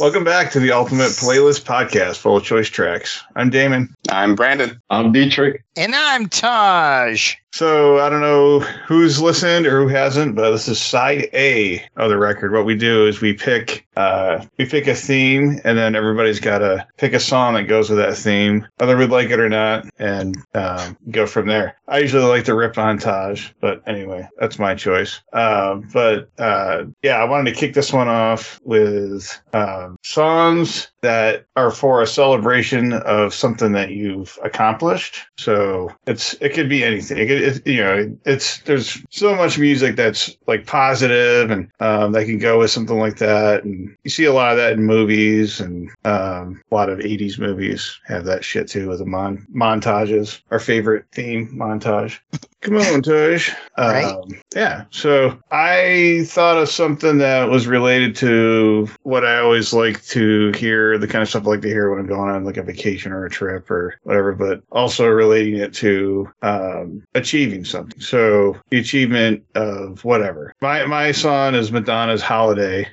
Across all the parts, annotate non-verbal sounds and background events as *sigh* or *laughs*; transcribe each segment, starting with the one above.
Welcome back to the Ultimate Playlist Podcast, full of choice tracks. I'm Damon. I'm Brandon. I'm Dietrich. And I'm Taj. So I don't know who's listened or who hasn't, but this is side A of the record. What we do is we pick uh, we pick a theme, and then everybody's got to pick a song that goes with that theme, whether we like it or not, and um, go from there. I usually like to rip montage, but anyway, that's my choice. Uh, but uh, yeah, I wanted to kick this one off with um, songs that are for a celebration of something that you've accomplished. So it's it could be anything. It could, it, you know, it's there's so much music that's like positive and um, that can go with something like that. And you see a lot of that in movies and um, a lot of '80s movies have that shit too with the mon- montages. Our favorite theme montage. *laughs* Come on, Taj. Right. Um, yeah. So I thought of something that was related to what I always like to hear, the kind of stuff I like to hear when I'm going on like a vacation or a trip or whatever, but also relating it to um, achieving something. So the achievement of whatever. My my song is Madonna's Holiday.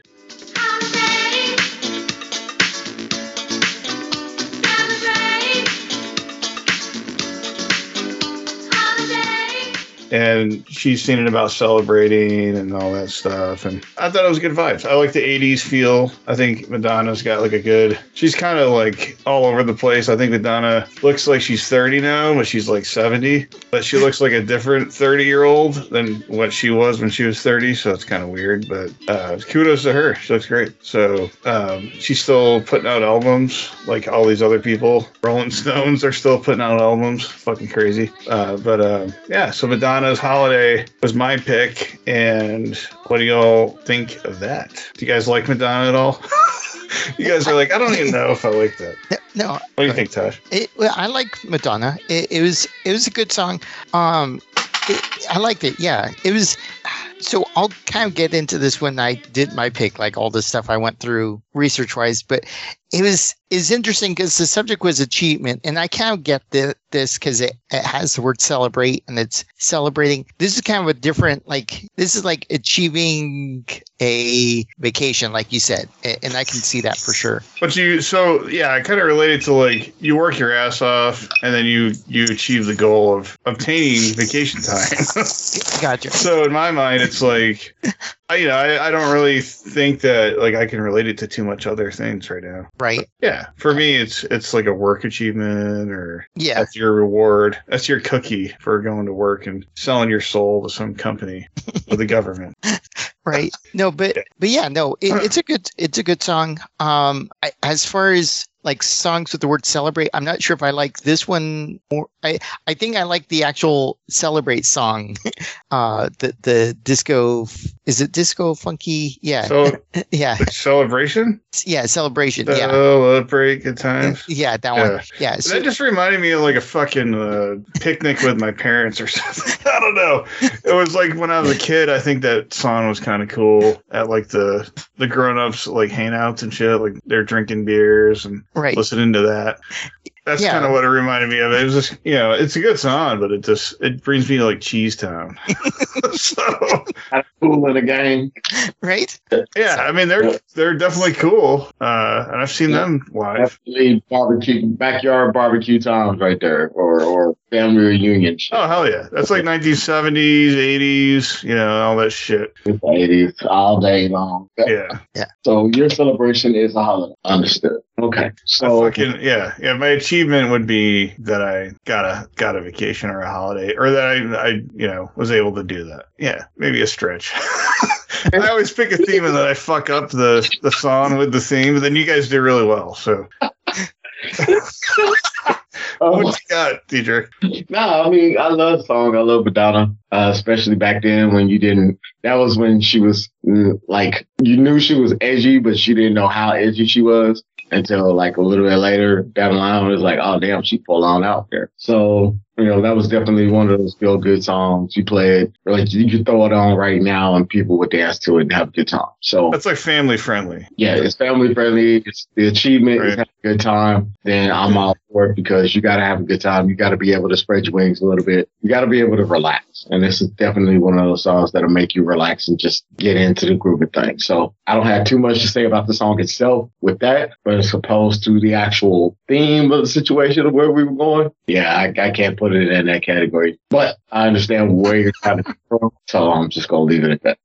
And she's singing about celebrating and all that stuff. And I thought it was good vibes. I like the 80s feel. I think Madonna's got like a good, she's kind of like all over the place. I think Madonna looks like she's 30 now, but she's like 70. But she looks like a different 30 year old than what she was when she was 30. So it's kind of weird. But uh, kudos to her. She looks great. So um, she's still putting out albums like all these other people. Rolling Stones are still putting out albums. Fucking crazy. Uh, but uh, yeah, so Madonna. Madonna's Holiday was my pick. And what do y'all think of that? Do you guys like Madonna at all? *laughs* you guys are like, I don't even know if I like that. No, What do you think, Taj? it, well, I like Madonna. It, it was it was a good song. Um, it, I liked it. Yeah, it was. So I'll kind of get into this when I did my pick, like all the stuff I went through research wise. But it was is interesting because the subject was achievement, and I kind of get the, this because it, it has the word celebrate and it's celebrating. This is kind of a different like this is like achieving a vacation, like you said, and I can see that for sure. But you, so yeah, I kind of related to like you work your ass off and then you you achieve the goal of obtaining vacation time. *laughs* Gotcha. so in my mind, it's like, I, you know, I, I don't really think that like I can relate it to too much other things right now. Right. Yeah, for me, it's it's like a work achievement or Yeah. that's your reward. That's your cookie for going to work and selling your soul to some company *laughs* or the government. right no but but yeah no it, it's a good it's a good song um I, as far as like songs with the word celebrate i'm not sure if i like this one or i i think i like the actual celebrate song *laughs* uh the the disco is it disco funky yeah So *laughs* yeah celebration, yeah celebration yeah celebrate good times. *laughs* yeah that one Yeah. yeah so, that just reminded me of like a fucking uh, picnic with my parents or something. I don't know. It was like when I was a kid. I think that song was kind of cool at like the the grown ups like hangouts and shit. Like they're drinking beers and right listening to that. That's Yeah. kind of what it reminded me of. It was just, you know, it's a good song, but it just it brings me to like Cheese Town. *laughs* so Kool and the Gang. right yeah, I mean they're they're definitely cool, uh, and I've seen Yeah. them live. Definitely barbecue, backyard barbecue times right there, or or family reunion. shit. Oh hell yeah, that's like 1970s, 80s, you know, all that shit. 80s all day long. Yeah, yeah. So your celebration is a holiday. Understood. Okay. I So fucking yeah, yeah. My achievement would be that I got a got a vacation or a holiday, or that I I you know was able to do that. Yeah, maybe a stretch. *laughs* I always pick a theme and then I fuck up the the song with the theme, but then you guys do really well. So *laughs* Oh, *laughs* what you got, Dietrich? no, I mean I love the song. I love Madonna, uh, especially back then when you didn't. That was when she was mm, like you knew she was edgy, but she didn't know how edgy she was until like a little bit later down the line. It was like, oh damn, she full on out there. So you know, that was definitely one of those feel good songs. You play it, or like you could throw it on right now and people would dance to it and have a good time. So That's like family friendly. yeah, it's family friendly. It's the achievement is Right. having a good time. Then I'm all for it because you got to have a good time. You got to be able to spread your wings a little bit. You got to be able to relax. And this is definitely one of those songs that'll make you relax and just get into the groove of things. So I don't have too much to say about the song itself with that, but as opposed to the actual theme of the situation of where we were going, yeah, I, I can't put it in that category. But I understand where you're coming from, so I'm just gonna leave it at that.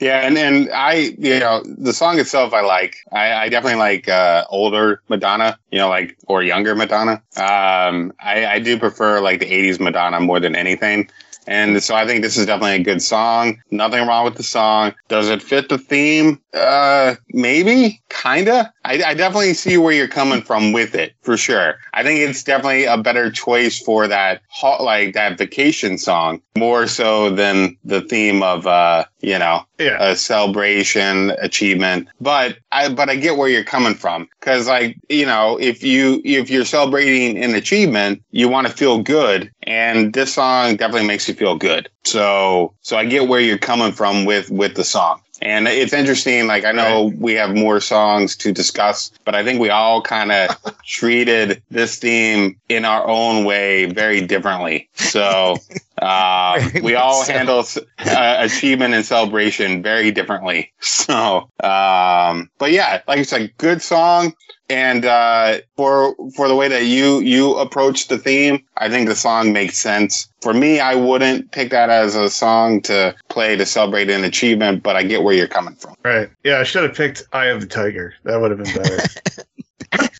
Yeah, and and I, you know, the song itself, I like. I, I definitely like uh, older Madonna, you know, like or younger Madonna. Um, I, I do prefer like the '80s Madonna more than anything. And so I think this is definitely a good song. Nothing wrong with the song. Does it fit the theme? Uh, maybe, kinda. I, I definitely see where you're coming from with it, for sure. I think it's definitely a better choice for that, ho- like that vacation song, more so than the theme of, uh, you know, Yeah. a celebration achievement but i but i get where you're coming from because like you know if you if you're celebrating an achievement you want to feel good and this song definitely makes you feel good so so i get where you're coming from with with the song and it's interesting like i know we have more songs to discuss but i think we all kind of *laughs* treated this theme in our own way very differently. So uh, *laughs* we all so. handle uh, achievement and celebration very differently. *laughs* So, um, but yeah, like I said, good song. And uh, for for the way that you you approach the theme, I think the song makes sense. For me, I wouldn't pick that as a song to play to celebrate an achievement, but I get where you're coming from. Right. Yeah, I should have picked Eye of the Tiger. That would have been better. *laughs*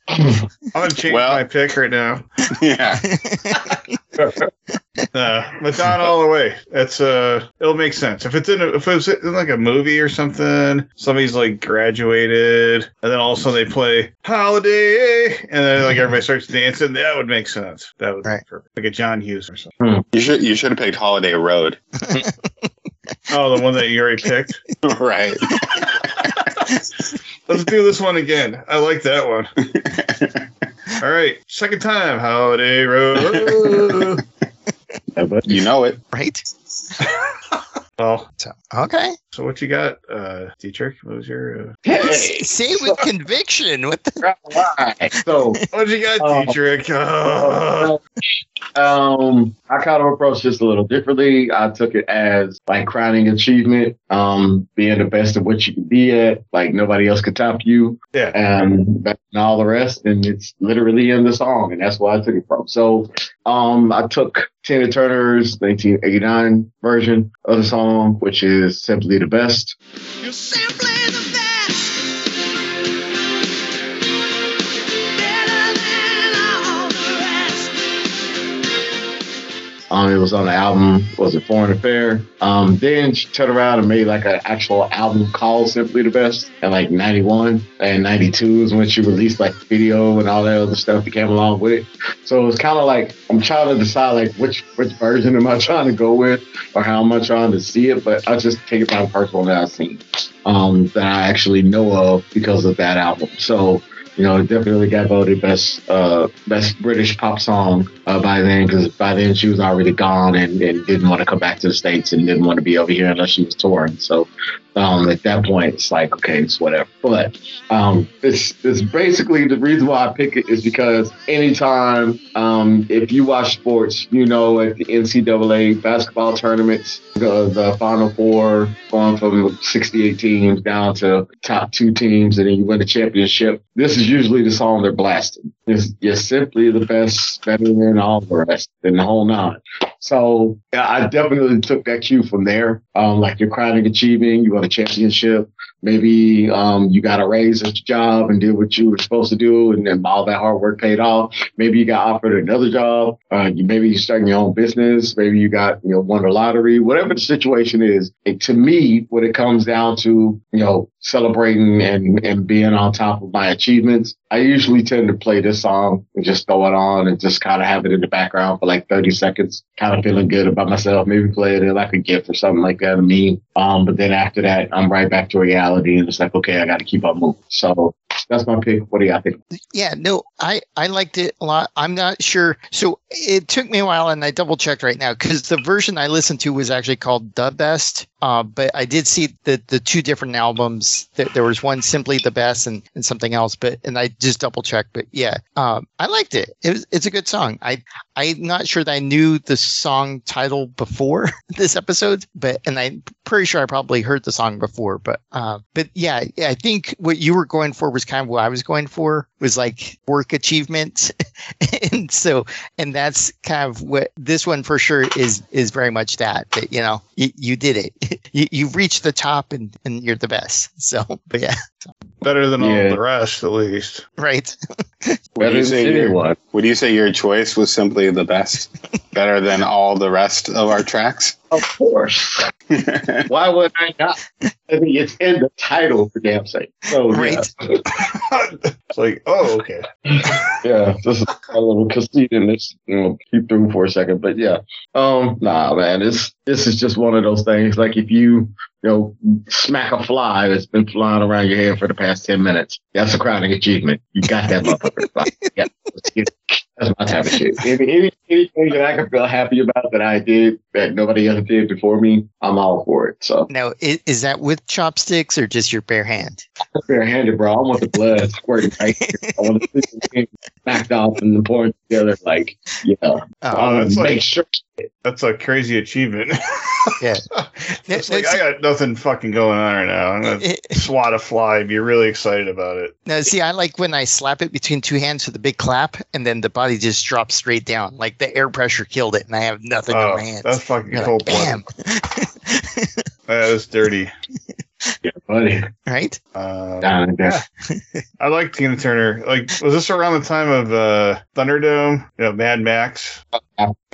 I'm gonna change Well- my pick right now. *laughs* yeah, *laughs* Uh, Madonna all the way. That's uh, it'll make sense if it's in a, if it's in like a movie or something. Somebody's like graduated, and then all of a sudden they play Holiday, and then like everybody starts dancing. That would make sense. That would Right. be perfect. Like a John Hughes or something. you should you should have picked Holiday Road. *laughs* Oh, the one that you already picked. right. Let's do this one again. I like that one. *laughs* All right, second time, Holiday Road. *laughs* You know it. right? *laughs* well, So okay. so what you got, uh, Dietrich? What was your? Uh, *laughs* Hey, Say with *laughs* conviction. What the right. So, *laughs* what you got, Oh. Dietrich? Oh. um, I kind of approached this a little differently. I took it as like crowning achievement, um, being the best of what you can be at, like nobody else could top you, Yeah. and better than all the rest. And it's literally in the song, and that's where I took it from. So, um, I took Tina Turner's 1989 version of the song, which is simply the best. Um, it was on the album, was it Foreign Affair? Um, then she turned around and made like an actual album called Simply the Best in like 91 and 92 is when she released like video and all that other stuff that came along with it. So it was kind of like, I'm trying to decide like which, which version am I trying to go with or how am I trying to see it, but I just take it by the one that I've seen, um, that I actually know of because of that album. So, you know, it definitely got voted best uh, best British pop song uh, by then because by then she was already gone and, and didn't want to come back to the states and didn't want to be over here unless she was touring. So um, at that point, it's like okay, it's whatever. But um, it's it's basically the reason why I pick it is because anytime um, if you watch sports, you know at the NCAA basketball tournaments, the, the Final Four going from 68 teams down to top two teams, and then you win the championship. This is usually the song they're blasting. It's, you're simply the best, better than all the rest, than the whole nine. So I definitely took that cue from there. Um, like you're crowning achieving, you won a championship. Maybe um, you got a raise at your job and did what you were supposed to do, and then all that hard work paid off. Maybe you got offered another job. Uh, you, maybe you starting your own business. Maybe you got you know won the lottery. Whatever the situation is, to me, when it comes down to you know celebrating and and being on top of my achievements, I usually tend to play this song and just throw it on and just kind of have it in the background for like 30 seconds, kind of feeling good about myself. Maybe play it like a gift or something like that to me. Um, but then after that, I'm right back to reality and it's like, okay, I got to keep on moving. So that's my pick. What do y'all think? Yeah, no, I I liked it a lot. I'm not sure. So it took me a while, and I double checked right now because the version I listened to was actually called the best. Uh, but I did see the the two different albums. There, there was one simply the best and, and something else. But and I just double checked. But yeah, um, I liked it. It was it's a good song. I I'm not sure that I knew the song title before *laughs* this episode, but and I'm pretty sure I probably heard the song before. But uh, but yeah, I think what you were going for was kind of what I was going for was like work achievement, *laughs* and so and that's kind of what this one for sure is is very much that that you know you, you did it. *laughs* You, you've reached the top and and you're the best. So but yeah. Better than all the rest, at least. right. *laughs* Would Better you say your- anyone. Would you say your choice was simply the best, better than all the rest of our tracks? Of course. *laughs* Why would I not? I mean, it's in the title for damn sake. So yeah. *laughs* It's like, oh, okay. yeah, this is a little conceit in this. You know, keep through for a second, but yeah, um, nah, man, this this is just one of those things. Like if you you know smack a fly that's been flying around your head for the past ten minutes, that's a crowning achievement. You got that motherfucker. *laughs* Like, yeah, let's get- that's my type of shit. Any, any, anything that I can feel happy about that I did that nobody else did before me, I'm all for it. So now is, is that with chopsticks or just your bare hand fair-handed, bro. I want the blood squirting *laughs* right here. I want to see the thing smacked off and pouring together. Like, yeah. oh, I want to make like- sure. That's a crazy achievement. *laughs* Yeah. *laughs* it's like, I got nothing fucking going on right now. I'm going *laughs* to swat a fly and be really excited about it. now see i like when i slap it between two hands with a big clap and then the body just drops straight down like the air pressure killed it and i have nothing in Oh, my hands that's fucking You're cold like, blooded. bam That is dirty. Yeah, buddy. right Um, Down there. I like Tina Turner. Like, was this around the time of uh, Thunderdome? You know, Mad Max.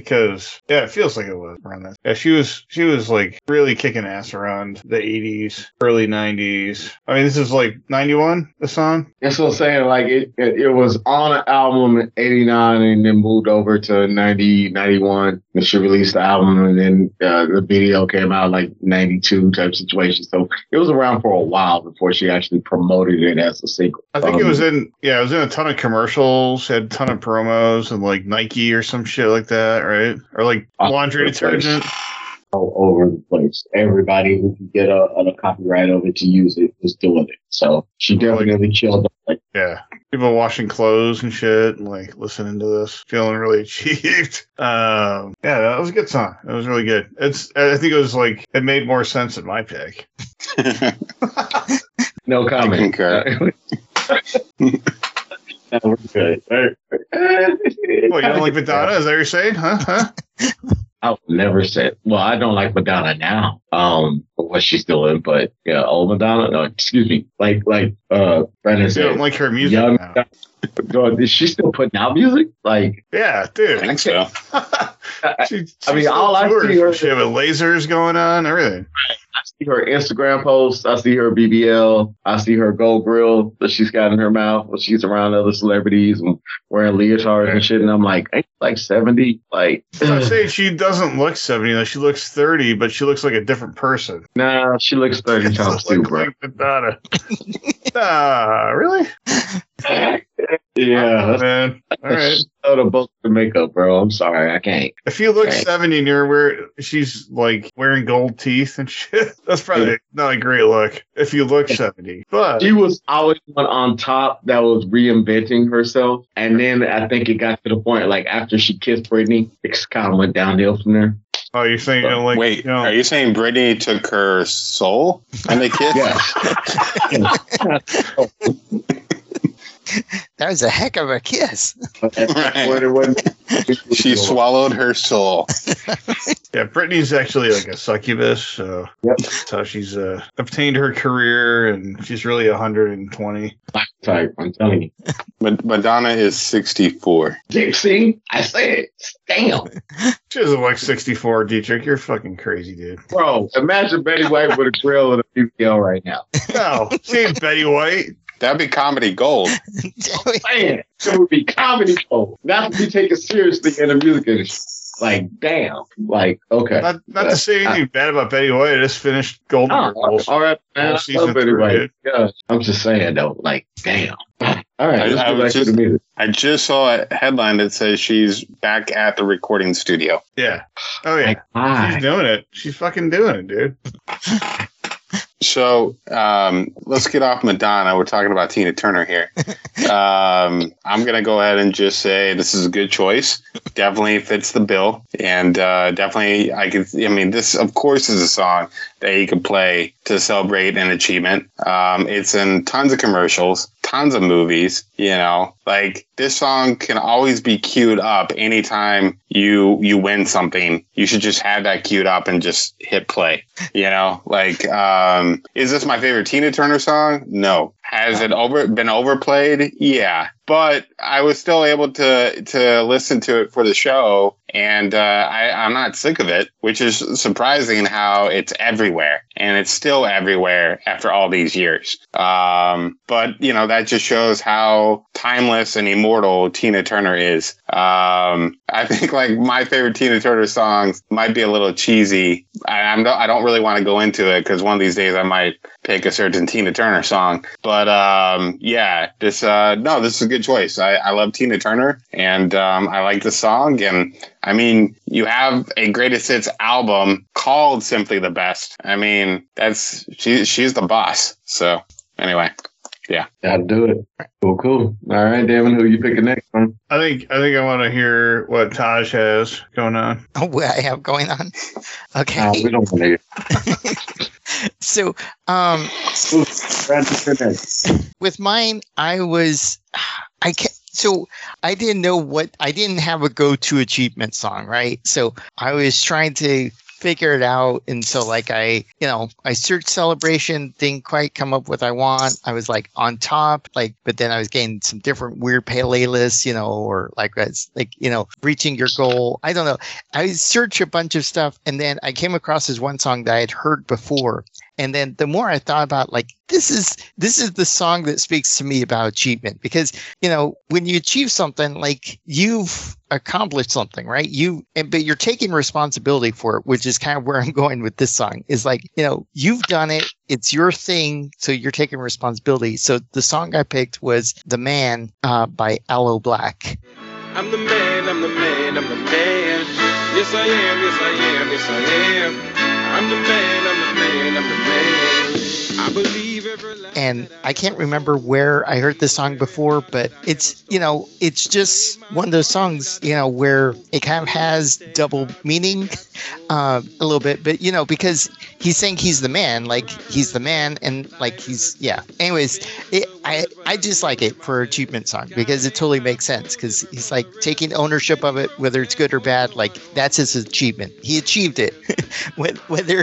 Because yeah, it feels like it was around that. Yeah, she was she was like really kicking ass around the '80s, early '90s. I mean, this is like '91. The song. That's what I'm saying. Like, it, it, it was on an album in 89 and then moved over to 90, 91. And she released the album and then uh, the video came out like 92 type situation. So it was around for a while before she actually promoted it as a single. I think it Um, was in yeah, it was in a ton of commercials, had a ton of promos and like Nike or some shit like that, right? Or like laundry over detergent. all over the place. Everybody who could get a, a copyright of it to use it was doing it. So she definitely chilled. Like, Yeah. People washing clothes and shit and like listening to this, feeling really *laughs* achieved. Um, yeah, that was a good song. It was really good. It's, I think it was like, it made more sense than my pick. *laughs* no comment. *laughs* concur. No, we're good. Well, you don't like Madonna? Is that what you're saying? Huh? Huh? I would never say. Well, I don't like Madonna now. Um, for what she's doing, but yeah, old Madonna. No, excuse me. Like, like, uh, Brandon You don't like her music Young now. Madonna. God, is she still putting out music? Like, Yeah, I dude. think so. *laughs* she, I mean, all I touring see her- shit with lasers going on, everything. I see her Instagram posts. I see her BBL. I see her gold grill that she's got in her mouth when she's around other celebrities and wearing leotards and shit. And I'm like, ain't you like 70? Like, I'm *clears throat* saying she doesn't look 70, though. She looks 30, but she looks like a different person. nah, she looks 30 *laughs* times too, like, bro. like Madonna. *laughs* nah, really? Yeah, that's man. All right. so the book the makeup, bro. I'm sorry, I can't. If you look Okay. 70 and you're where she's like wearing gold teeth and *laughs* shit, that's probably not a great look. If you look 70, but She was always one on top that was reinventing herself, and then I think it got to the point like after she kissed Britney, it kind of went downhill from there. oh, you're saying you don't like Wait, you know, are you saying Britney took her soul and they kissed? Yes. *laughs* *laughs* *laughs* that was a heck of a kiss Right. what it was. *laughs* She swallowed her soul. yeah, Britney's actually like a succubus, so Yep. that's how she's uh, obtained her career, and she's really 120. type. I'm telling you. But Madonna is 64. See, I said, damn, She doesn't look 64, Dietrich. You're fucking crazy, dude. bro. Imagine Betty White with a grill and a BBL right now. No, she ain't Betty White. That'd be comedy gold. *laughs* Man, it would be comedy gold. That would be taken seriously in the music industry. Like, damn. Like, okay. Not, not to say anything bad about Betty White. I just finished Golden Oh, Girls. all right, man. I love Betty White. Yeah. I'm just saying though. Like, damn. All right, I- let's I go was back just- to the music. I just saw a headline that says she's back at the recording studio. Yeah. Oh yeah. Like. She's doing it. She's fucking doing it, dude. *laughs* So um, let's get off Madonna. We're talking about Tina Turner here. *laughs* um, I'm gonna go ahead and just say this is a good choice. Definitely fits the bill, and uh, definitely I could. I mean, this of course is a song that you could play to celebrate an achievement. Um, it's in tons of commercials, tons of movies. You know, like this song can always be queued up anytime you you win something. You should just have that queued up and just hit play. You know, like, um, is this my favorite Tina Turner song? No. Has it over been overplayed? Yeah. But I was still able to to listen to it for the show, and uh, I, I'm not sick of it, which is surprising how it's everywhere, and it's still everywhere after all these years. Um, but you know that just shows how timeless and immortal Tina Turner is. Um, I *laughs* think like my favorite Tina Turner songs might be a little cheesy. I, I'm I don't really want to go into it because one of these days I might pick a certain Tina Turner song. But um, yeah, this uh, no, this is good choice. I, I love Tina Turner and um, I like the song. And I mean, you have a greatest hits album called Simply the Best. I mean, that's she she's the boss. So anyway, Gotta do it. Cool, cool. All right, Damon, who you picking next one? I think I think I want to hear what Taj has going on. Oh, *laughs* what I have going on. *laughs* Okay. Uh, we don't want to hear. *laughs* so, um, Ooh, Brad, you're next. with mine, I was, I can so I didn't know what I didn't have a go-to achievement song, right? So I was trying to figure it out, and so like I, you know, I searched celebration, didn't quite come up with I want. I was like on top, like, but then I was getting some different weird playlists, you know, or like like you know, reaching your goal. I don't know. I searched a bunch of stuff, and then I came across this one song that I had heard before, and then the more I thought about like this is this is the song that speaks to me about achievement. Because you know when you achieve something like you've accomplished something right? You and but you're taking responsibility for it which is kind of where I'm *laughs* going with this song. Is like you know you've done it. It's your thing. So you're taking responsibility. So the song I picked was The Man uh, by Aloe Blacc. I'm the man, I'm the man, I'm the man. Yes, I am, yes, I am, yes, I am. I'm the man, I'm the man, I'm the man. I believe every lie and I can't remember where I heard this song before, but it's you know it's just one of those songs you know where it kind of has double meaning *laughs* uh, a little bit, but you know because he's saying he's the man, like he's the man, and like he's yeah. Anyways, it, I I just like it for achievement song because it totally makes sense because he's like taking ownership of it, whether it's good or bad. Like that's his achievement. He achieved it. *laughs* Whether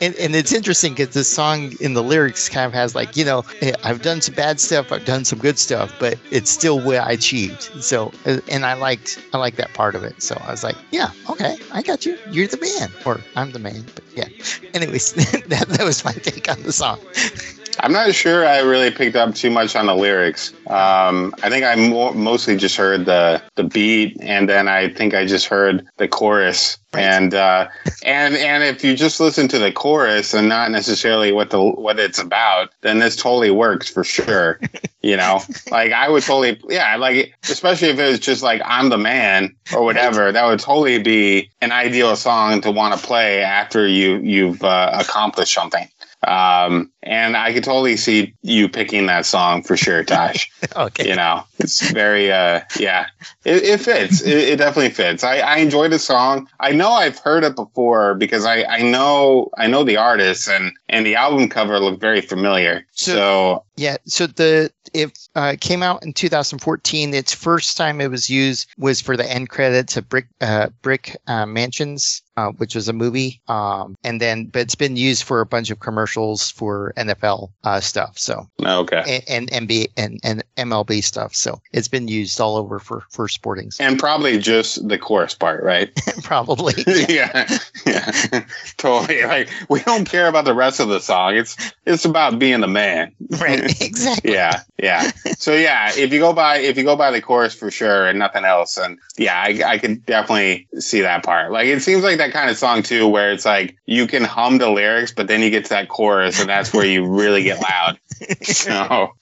and, and it's interesting because this song in the lyrics kind of has like you know eh, I've done some bad stuff, I've done some good stuff, but it's still what I achieved. So uh, and I liked I like that part of it. So I was like, yeah, okay, I got you. You're the man, or I'm the man. But yeah. Anyways, *laughs* that that was my take on the song. *laughs* I'm not sure I really picked up too much on the lyrics. Um, I think I mo- mostly just heard the the beat, and then I think I just heard the chorus. And uh, and and if you just listen to the chorus and not necessarily what the what it's about, then this totally works for sure. You know, *laughs* like I would totally, yeah, like especially if it was just like I'm the man or whatever, that would totally be an ideal song to want to play after you you've uh, accomplished something. Um, and I could totally see you picking that song for sure, Taj. *laughs* Okay. you know, it's very, uh, yeah, it, it fits. It, it definitely fits. I, I enjoy the song. I know I've heard it before because I, I know, I know the artist and, and the album cover looked very familiar. So- So, Yeah, so the it uh, came out in 2014. Its first time it was used was for the end credits of Brick uh, Brick uh, Mansions uh, which was a movie. Um, and then, but it's been used for a bunch of commercials for NFL uh, stuff. So Okay. and, and NBA and, and MLB stuff. So it's been used all over for for sporting. And probably just the chorus part, right? *laughs* Probably. *laughs* yeah, yeah, *laughs* totally. Like we don't care about the rest of the song. It's it's about being a man. right. Exactly. Yeah, yeah. So yeah, if you go by if you go by the chorus for sure and nothing else, and yeah, I I could definitely see that part. Like it seems like that kind of song too, where it's like you can hum the lyrics, but then you get to that chorus, and that's where you really get loud. *laughs* So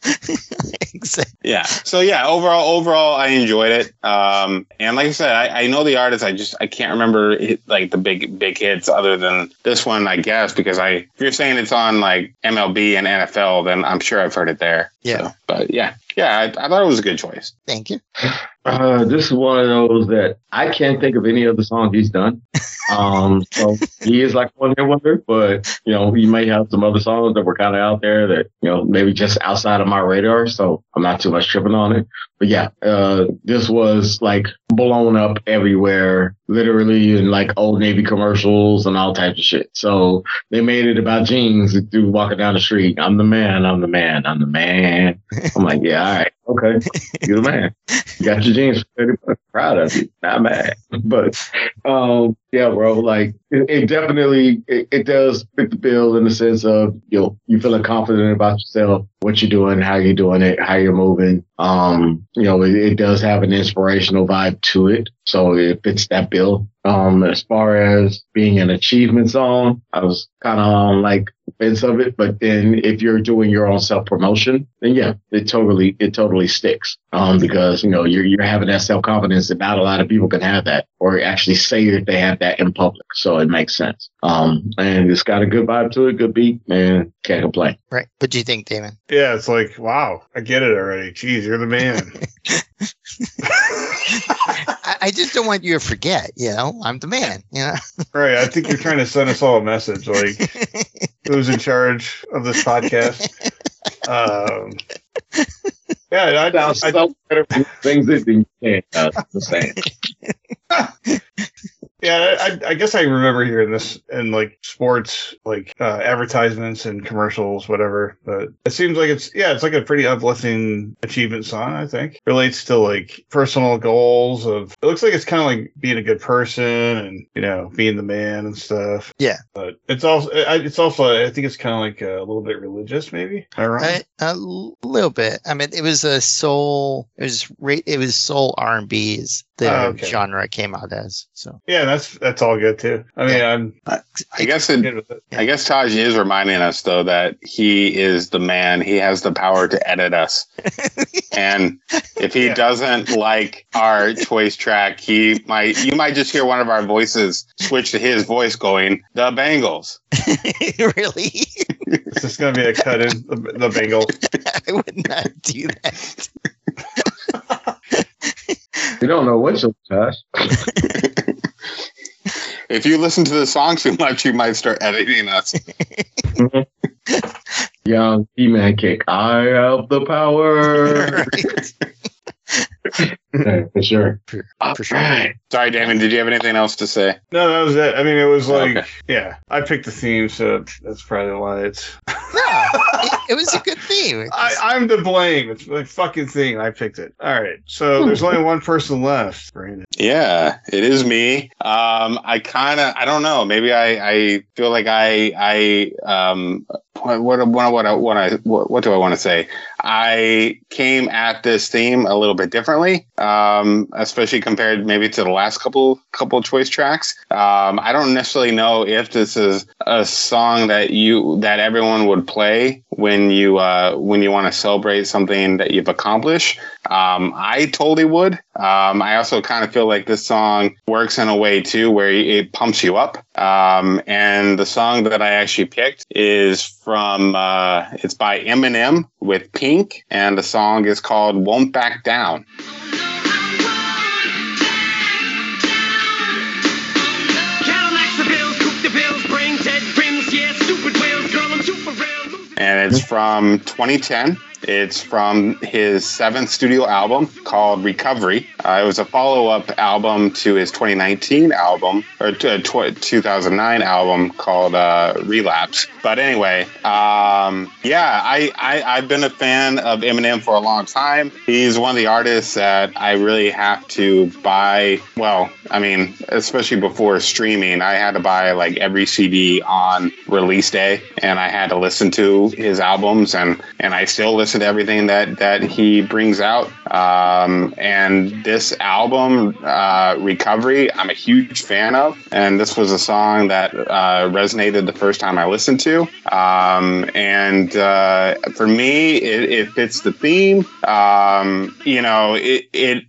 exactly. yeah. So yeah, overall, overall, I enjoyed it. Um, and like I said, I, I know the artist. I just I can't remember like the big big hits other than this one, I guess, because I if you're saying it's on like MLB and NFL, then I'm sure I've heard it there. Yeah. So, but yeah, yeah, I, I thought it was a good choice. Thank you. Uh, this is one of those that I can't think of any other song he's done. Um, *laughs* so he is like one hit wonder, but you know, he may have some other songs that were kind of out there that, you know, maybe just outside of my radar. So I'm not too much tripping on it. But yeah, uh, this was like blown up everywhere, literally in like old Navy commercials and all types of shit. So they made it about jeans through walking down the street. I'm the man. I'm the man. I'm the man. I'm like, yeah, all right. Okay. You're the man. You got your jeans. Pretty proud of you. Not mad. But, um, yeah, bro, like it, it definitely, it, it does fit the bill in the sense of, you know, you feeling confident about yourself, what you're doing, how you're doing it, how you're moving. Um, you know, it, it does have an inspirational vibe to it. So it fits that bill. Um, as far as being an achievement zone, I was kind of on like the fence of it. But then if you're doing your own self promotion, then yeah, it totally, it totally sticks. Um, because, you know, you're, you're having that self confidence that not a lot of people can have that or actually say that they have that in public. So it makes sense. Um, and it's got a good vibe to it, good beat, man. Can't complain. Right. What do you think, Damon? Yeah, it's like, wow, I get it already. Jeez, you're the man. *laughs* I, I just don't want you to forget. You know, I'm the man. You know. right. I think you're trying to send us all a message like who's in charge of this podcast. Um, yeah, I, know. I, so better things that you can't. Uh, the same. Yeah, I, I guess I remember hearing this in like sports, like uh, advertisements and commercials, whatever. But it seems like it's yeah, it's like a pretty uplifting achievement song. I think relates to like personal goals of. It looks like it's kind of like being a good person and you know being the man and stuff. Yeah. but it's also I, it's also I think it's kind of like a little bit religious, maybe. I wrong? A, little bit. I mean, it was a soul. It was it was soul R and B's the Oh, okay. genre came out as. So yeah, that's that's all good too. I mean, I'm I guess it, good it. I guess Taj is reminding us though that he is the man. He has the power to edit us. *laughs* and if he Yeah. doesn't like our choice track, he might you might just hear one of our voices switch to his voice going, the Bengals. *laughs* really, Is this gonna be a cut in the, the Bengal? *laughs* I would not do that. You don't know what's you'll touch. If you listen to the song too much, you might start editing us. *laughs* Young He-Man kick. I have the power. *laughs* right. Yeah, for sure. For, for sure. right. Sorry, Damon, did you have anything else to say? No, that was it. I mean, it was like, Okay. yeah, I picked the theme, so that's probably why it's. No, it, it was a good theme. I, I'm to blame. It's my fucking thing. I picked it. All right. So there's only one person left. Brandon. Yeah, it is me. Um, I kind of, I don't know. Maybe I, I feel like I, I, um, what, what, what, what, what, I, what, what do I want to say? I came at this theme a little bit differently, um, especially compared maybe to the last couple, couple choice tracks. Um, I don't necessarily know if this is a song that you, that everyone would play when you, uh, when you want to celebrate something that you've accomplished. Um, I totally would. Um, I also kind of feel like this song works in a way too, where it pumps you up. Um, and the song that I actually picked is from, uh, it's by Eminem with Pink, and the song is called Won't Back Down. And it's from 2010. It's from his seventh studio album called Recovery. Uh, it was a follow up album to his 2019 album, or to, tw- 2009 album called uh, Relapse. But anyway, um, yeah, I, I, I've been a fan of Eminem for a long time. He's one of the artists that I really have to buy. Well, I mean, especially before streaming, I had to buy like every CD on release day, and I had to listen to his albums, and and I still listen to everything that that he brings out. Um, and this album, uh, Recovery, I'm a huge fan of, and this was a song that uh, resonated the first time I listened to. Um, and uh, for me, it, it fits the theme. Um, you know, it it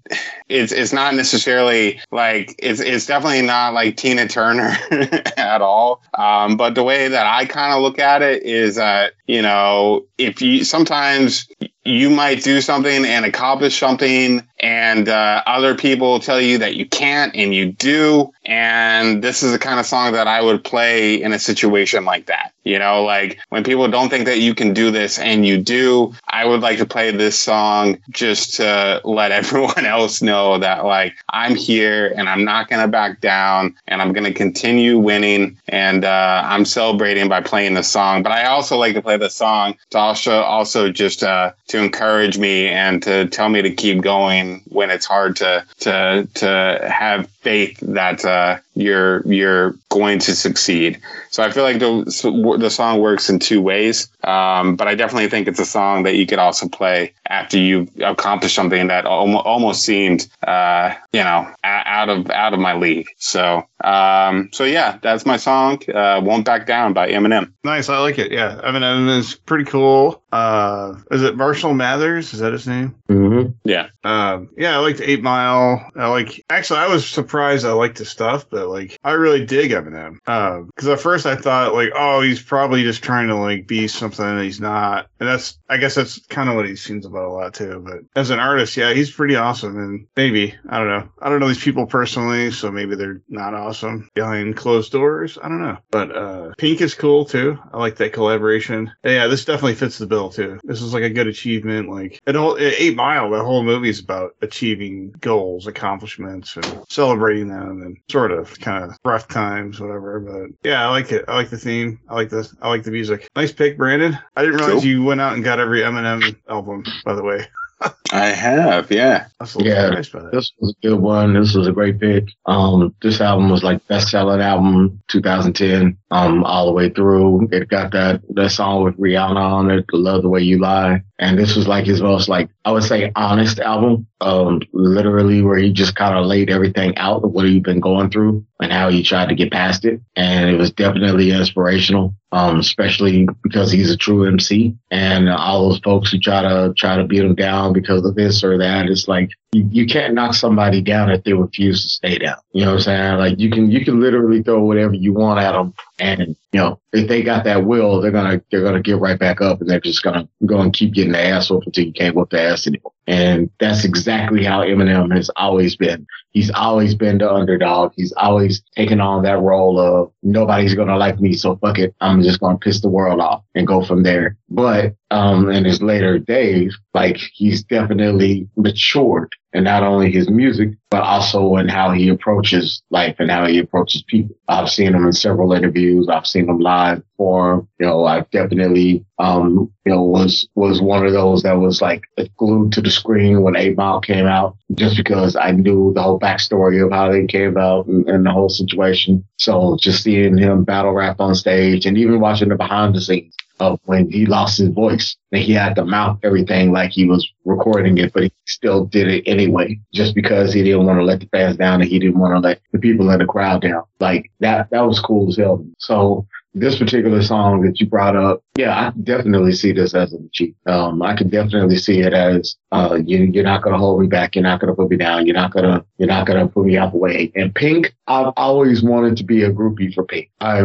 it's it's not necessarily like it's it's definitely not like Tina Turner *laughs* at all. Um, but the way that I kind of look at it is that you know if you sometimes you might do something and accomplish something and uh, other people tell you that you can't and you do. And this is the kind of song that i would play in a situation like that you know? Like when people don't think that you can do this and you do i would like to play this song just to let *laughs* everyone else know that like i'm here and i'm not to back down and i'm to continue winning. And uh, i'm celebrating by playing the song. But i also like to play the song to also also just uh, to encourage me and to tell me to keep going when it's hard to to to have faith that uh, you're you're going to succeed. So I feel like the the song works in two ways, um, but I definitely think it's a song that you could also play after you've accomplished something that almost, almost seemed, uh, you know, out of out of my league. So um, so yeah, that's my song. Uh, Won't back down by Eminem. Nice, I like it. Yeah, Eminem is pretty cool. Uh, is it Marshall Mathers? Is that his name? Mm-hmm. Yeah. Um, yeah, I liked Eight Mile. I like. Actually, I was surprised I liked his stuff, but like, I really dig Eminem. Uh, because at first I thought like, oh, he's probably just trying to like be something that he's not, and that's. I guess that's kind of what he seems about a lot too. But as an artist, yeah, he's pretty awesome. And maybe I don't know. I don't know these people personally, so maybe they're not awesome behind closed doors. I don't know. But uh, Pink is cool too. I like that collaboration. And yeah, this definitely fits the bill too. This is like a good achievement. Like it all Eight Mile, the whole movie is about achieving goals, accomplishments, and celebrating them, and sort of kind of rough times, whatever. But yeah, I like it. I like the theme. I like the I like the music. Nice pick, Brandon. I didn't realize Cool. you went out and got every Eminem album. By the way, *laughs* I have, yeah. I was a little Yeah. surprised by that. This was a good one. This was a great pick. Um, this album was like best selling album 2010, um, all the way through. It got that, that song with Rihanna on it, Love the Way You Lie. And this was like his most like, I would say honest album. Um, literally where he just kind of laid everything out of what he'd been going through and how he tried to get past it. And it was definitely inspirational. Um, especially because he's a true MC and all those folks who try to try to beat him down because of this or that. It's like, you, can't knock somebody down if they refuse to stay down. You know what I'm saying? Like you can you can literally throw whatever you want at them, and you know if they got that will, they're gonna they're gonna get right back up, and they're just gonna go and keep getting the ass whooped until you can't whoop the ass anymore. And that's exactly how Eminem has always been. He's always been the underdog. He's always taken on that role of nobody's gonna like me, so fuck it, I'm just gonna piss the world off and go from there. But um, in his later days, like he's definitely matured and not only his music, but also in how he approaches life and how he approaches people. I've seen him in several interviews. I've seen him live perform. You know, I definitely, um, you know, was, was one of those that was like glued to the screen when Eight Mile came out, just because I knew the whole backstory of how they came out and, and the whole situation. So just seeing him battle rap on stage and even watching the behind the scenes of when he lost his voice and he had to mouth everything like he was recording it, but he still did it anyway, just because he didn't want to let the fans down and he didn't want to let the people in the crowd down. Like that, that was cool as hell. So this particular song that you brought up, yeah, I definitely see this as an achievement. Um, I can definitely see it as, uh, you, you're not going to hold me back. You're not going to put me down. You're not going to, you're not going to put me out the way. And Pink, I've always wanted to be a groupie for Pink. I,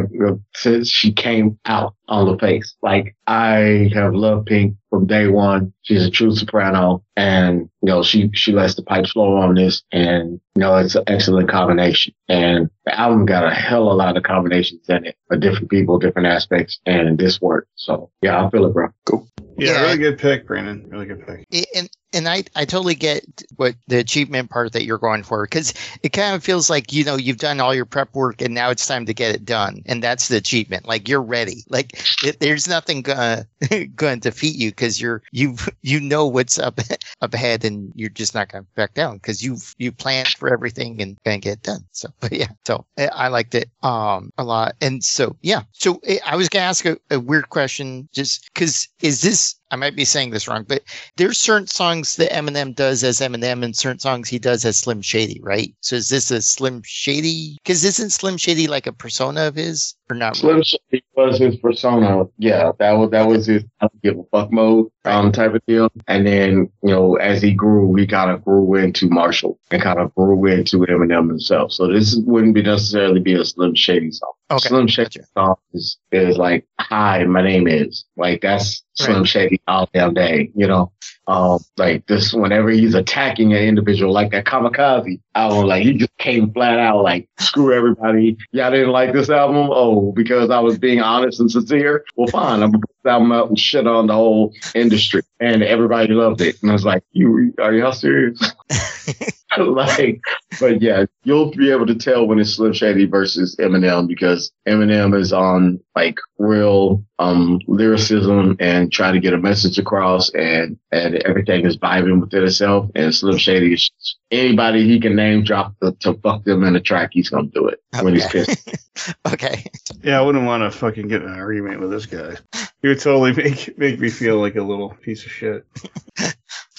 since she came out on the face, like I have loved Pink from day one. She's a true soprano and, you know, she, she lets the pipes flow on this and, you know, it's an excellent combination. And the album got a hell of a lot of combinations in it for different people, different aspects, and this worked. So yeah, I feel it, bro. Yeah, Yeah. really good pick, Brandon. Really good pick. And and I, I totally get what the achievement part that you're going for because it kind of feels like you know you've done all your prep work and now it's time to get it done and that's the achievement. Like you're ready. Like it, there's nothing gonna *laughs* to defeat you because you're you you know what's up *laughs* up ahead and you're just not gonna back down because you've you planned for everything and gonna get it done. So *laughs* but yeah so I, I liked it um a lot. And so yeah. So eh, I was gonna ask a, a weird question just because is this I might be saying this wrong but there's certain songs that Eminem does as Eminem and certain songs he does as Slim Shady, right? So is this a Slim Shady? Because isn't Slim Shady like a persona of his or not? Slim Shady was his persona. Yeah, that was that was his I don't give a fuck mode um type of deal. And then you know as he grew, he kind of grew into Marshall and kind of grew into Eminem himself. So this wouldn't be necessarily be a Slim Shady song. Okay, Slim Shady song is, is like, "Hi, my name is." Like that's Slim Shady all damn day. You know, um, like this whenever he's attacking an individual, like that Kamikaze album, like he just came flat out like, "Screw everybody, y'all didn't like this album? Oh, because I was being honest and sincere. Well, fine, I'm gonna put this album out and shit on the whole industry, and everybody loved it. And I was like, "You are y'all serious?" *laughs* *laughs* *laughs* like, but yeah, you'll be able to tell when it's Slim Shady versus Eminem because Eminem is on like real um lyricism and trying to get a message across, and and everything is vibing within itself. And Slim Shady is just- anybody he can name drop to, to fuck them in a track, he's gonna do it when he's pissed. *laughs* okay. Yeah, I wouldn't want to fucking get in an argument with this guy. He would totally make make me feel like a little piece of shit.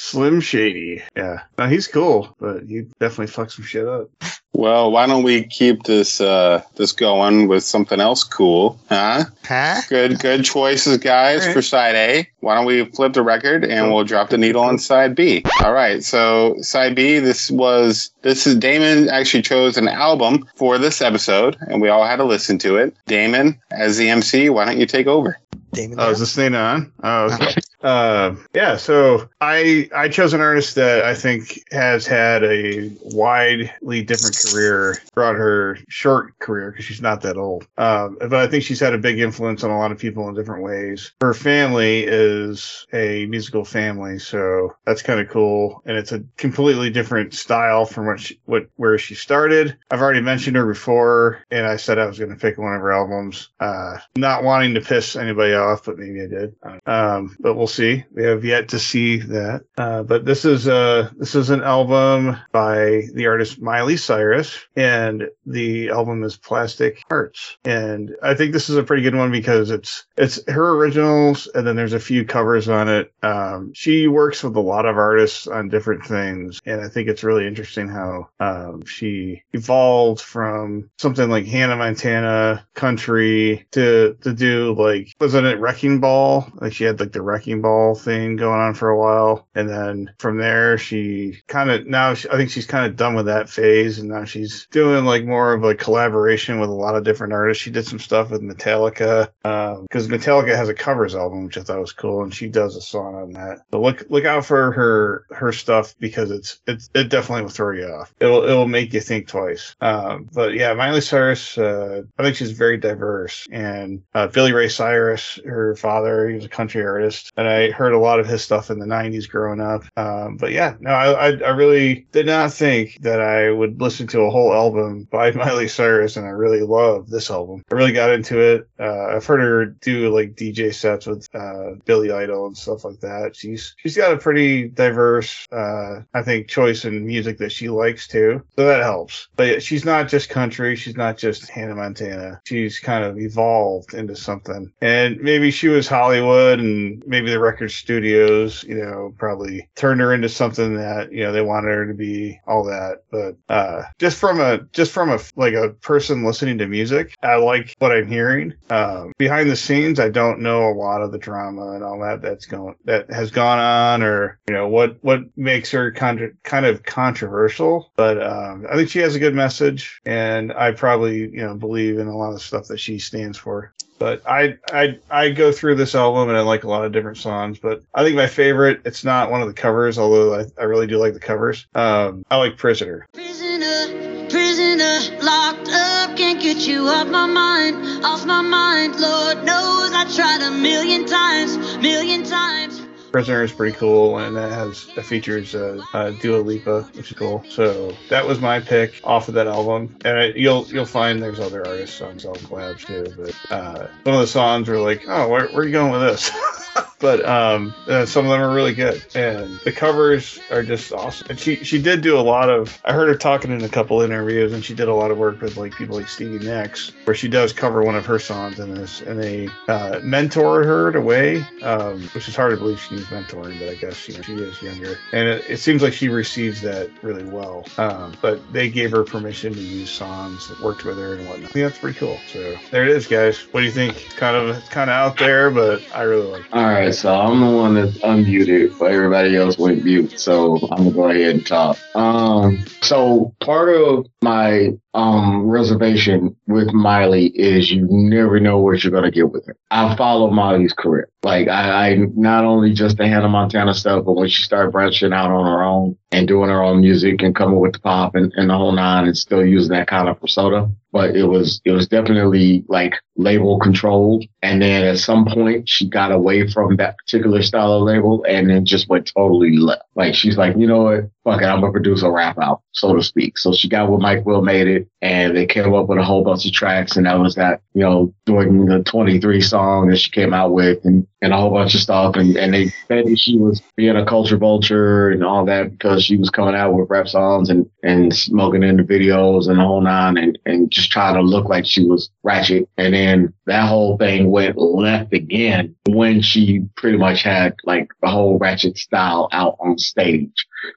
Slim Shady. Yeah. No, he's cool, but he definitely fucks some shit up. Well, why don't we keep this uh, this going with something else cool, huh? Huh? Good, good choices, guys, Alright. for side A. Why don't we flip the record and we'll drop the needle on side B? All right. So side B, this was this is Damon actually chose an album for this episode, and we all had to listen to it. Damon, as the MC, why don't you take over? Damon. Oh, is this thing on? Oh, okay. Uh, yeah. So I I chose an artist that I think has had a widely different career throughout her short career because she's not that old. Um, but I think she's had a big influence on a lot of people in different ways. Her family is a musical family, so that's kind of cool, and it's a completely different style from what she, what where she started. I've already mentioned her before, and I said I was going to pick one of her albums. Uh, not wanting to piss anybody off, but maybe I did. Um, but we'll see. We have yet to see that. Uh, but this is a this is an album by the artist Miley Cyrus, and the album is Plastic Hearts. And I think this is a pretty good one because it's it's her originals, and then there's a few covers on it. Um, she works with a lot of artists on different things, and I think it's really interesting how um, she evolved from something like Hannah Montana country to to do like wasn't it Wrecking Ball? Like she had like the Wrecking Ball thing going on for a while, and then from there she kind of now she, I think she's kind of done with that phase, and now she's doing like more of a collaboration with a lot of different artists. She did some stuff with Metallica because Metallica has a covers album, which I thought was cool, and she does a song on that. So look look out for her her stuff because it's it's it definitely will throw you off. It'll it'll make you think twice. Um, but yeah, Miley Cyrus, uh, I think she's very diverse, and uh, Billy Ray Cyrus, her father, he was a country artist, and I heard a lot of his stuff in the '90s growing up. Um, but yeah, no, I, I I really did not think that I would listen to a whole album by *laughs* Miley Cyrus, and I really love this album. I really got into it. Uh, I've heard her do like DJ sets with uh, Billy Idol and stuff like that. She's she's got a pretty diverse, uh, I think, choice in music that she likes too, so that helps. But yeah, she's not just country. She's not just Hannah Montana. She's kind of evolved into something, and maybe she was Hollywood, and maybe the record studios, you know, probably turned her into something that you know they wanted her to be all that. But uh, just from a just from a like a person listening to music, I like what I'm hearing. Um, behind the scenes, I don't know a lot of the drama and all that that's going that has gone on, or you know what what makes her contra- kind of controversial. But um, I think she has a good message, and I probably you know believe in a lot of stuff that she stands for. But I I I go through this album and I like a lot of different songs. But I think my favorite, it's not one of the covers, although I, I really do like the covers. Um, I like Prisoner. Prisoner, prisoner, locked up, can't get you off my mind, off my mind. Lord knows I tried a million times, million times. Prisoner is pretty cool, and that has that features uh, uh, Dua Lipa, which is cool. So that was my pick off of that album, and I, you'll you'll find there's other artists on some collabs too. But uh, some of the songs were like, oh, where, where are you going with this? *laughs* but um, uh, some of them are really good, and the covers are just awesome. And she she did do a lot of. I heard her talking in a couple interviews, and she did a lot of work with like people like Stevie Nicks, where she does cover one of her songs in this, and they uh, mentored her in a way, um, which is hard to believe she needs mentoring, but I guess you know she is younger, and it, it seems like she receives that really well. Um, but they gave her permission to use songs that worked with her and whatnot. Yeah, that's pretty cool. So there it is, guys. What do you think? Kind of kind of out there, but I really like. it. All right, so I'm the one that's unmuted, but everybody else went mute. So I'm gonna go ahead and talk. Um, so part of my um reservation with Miley is you never know what you're gonna get with her. I follow Miley's career. Like I, I not only just the Hannah Montana stuff, but when she started branching out on her own and doing her own music and coming with the pop and, and the whole nine and still using that kind of persona. But it was it was definitely like label controlled. And then at some point she got away from that particular style of label and then just went totally left. Like she's like, you know what? Fuck it, I'm gonna produce a rap album, so to speak. So she got with Mike WiLL Made-It and they came up with a whole bunch of tracks and that was that, you know, doing the 23 song that she came out with and, and a whole bunch of stuff. And, and they said she was being a culture vulture and all that because she was coming out with rap songs and, and smoking in the videos and the whole nine and, and just trying to look like she was ratchet. And then that whole thing went left again when she pretty much had like the whole ratchet style out on stage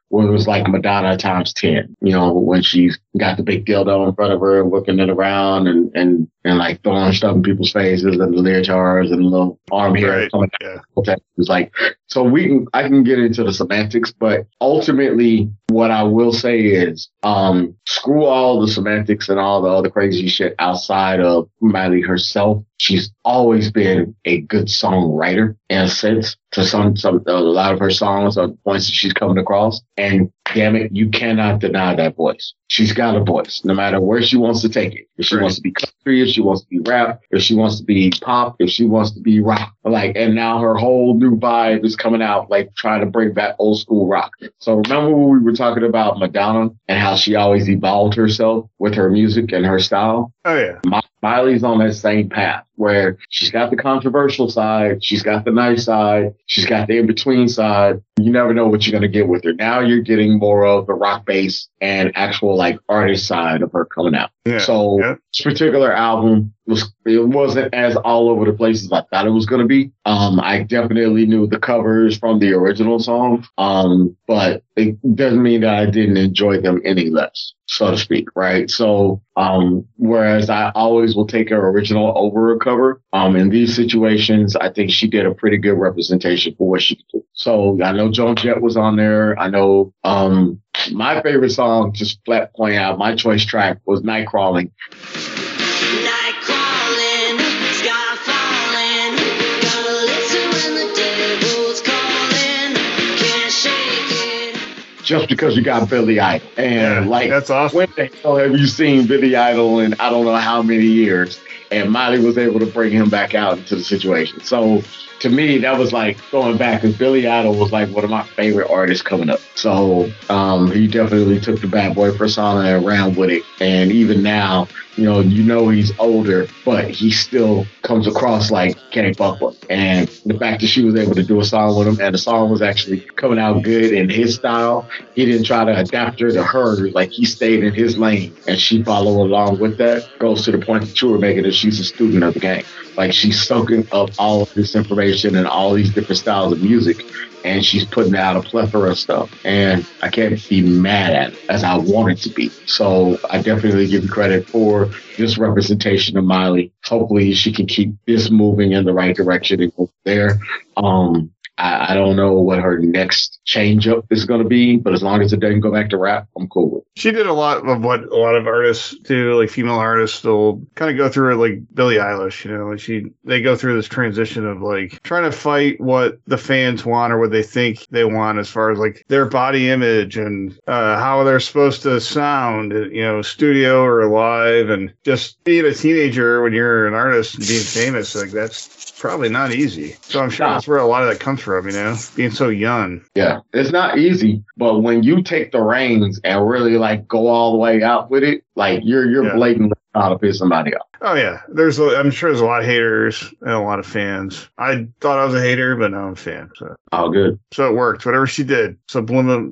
where it was like Madonna times 10, you know, when she's got the big dildo in front of her and whipping it around and, and, and like throwing stuff in people's faces and the leotards and the little arm hair Right. coming Yeah. out. It's like, so we can, I can get into the semantics, but ultimately what I will say is, um, screw all the semantics and all the other crazy shit outside of Miley herself. She's always been a good songwriter in a sense to some, some, a lot of her songs or points that she's coming across. And damn it, you cannot deny that voice. She's got a voice, no matter where she wants to take it. If she Right. wants to be country, if she wants to be rap, if she wants to be pop, if she wants to be rock. Like, and now her whole new vibe is coming out, like trying to bring back old school rock. So remember when we were talking about Madonna and how she always evolved herself with her music and her style? Oh yeah. Mi- Miley's on that same path where she's got the controversial side, she's got the nice side, she's got the in between side. You never know what you're to get with her. Now you're getting more of the rock bass and actual like artist side of her coming out. Yeah. So yeah. this particular album was it wasn't as all over the place as I thought it was gonna be. Um, I definitely knew the covers from the original song. Um, but it doesn't mean that I didn't enjoy them any less, so to speak, right? So um, whereas I always will take her original over a cover, um, in these situations, I think she did a pretty good representation for what she could do. So I know Joan Jett was on there. I know um my favorite song, just flat point out, my choice track was Night Crawling. Night crawling, sky falling. Gotta listen when the devil's calling. Can't shake it. just because you got Billy Idol. And Yeah, like, that's awesome. when the hell have you seen Billy Idol in I don't know how many years? And Miley was able to bring him back out into the situation. So to me, that was like going back because Billy Idol was like one of my favorite artists coming up. So um, he definitely took the bad boy persona and ran with it. And even now, you know, you know he's older, but he still comes across like Kenny fuck. And the fact that she was able to do a song with him and the song was actually coming out good in his style, he didn't try to adapt her to her. Like he stayed in his lane and she followed along with that. Goes to the point that you were making that she's a student of the game. Like she's soaking up all of this information and all these different styles of music and she's putting out a plethora of stuff. And I can't be mad at it as I want it to be. So I definitely give you credit for this representation of Miley. Hopefully she can keep this moving in the right direction and go there. Um, I, I don't know what her next change up is going to be, but as long as it doesn't go back to rap, I'm cool with. it. She did a lot of what a lot of artists do, like female artists will kind of go through it like Billie Eilish, you know, like she they go through this transition of like trying to fight what the fans want or what they think they want as far as like their body image and uh, how they're supposed to sound, you know, studio or live and just being a teenager when you're an artist and being famous, like that's probably not easy. So I'm sure Nah. that's where a lot of that comes from, you know, being so young. Yeah, it's not easy, but when you take the reins and really like go all the way out with it, like you're you're Yeah. blatantly trying to piss somebody off. Oh yeah, there's a, I'm sure there's a lot of haters and a lot of fans. I thought I was a hater, but now I'm a fan. So All good. so it worked. Whatever she did, subliminal,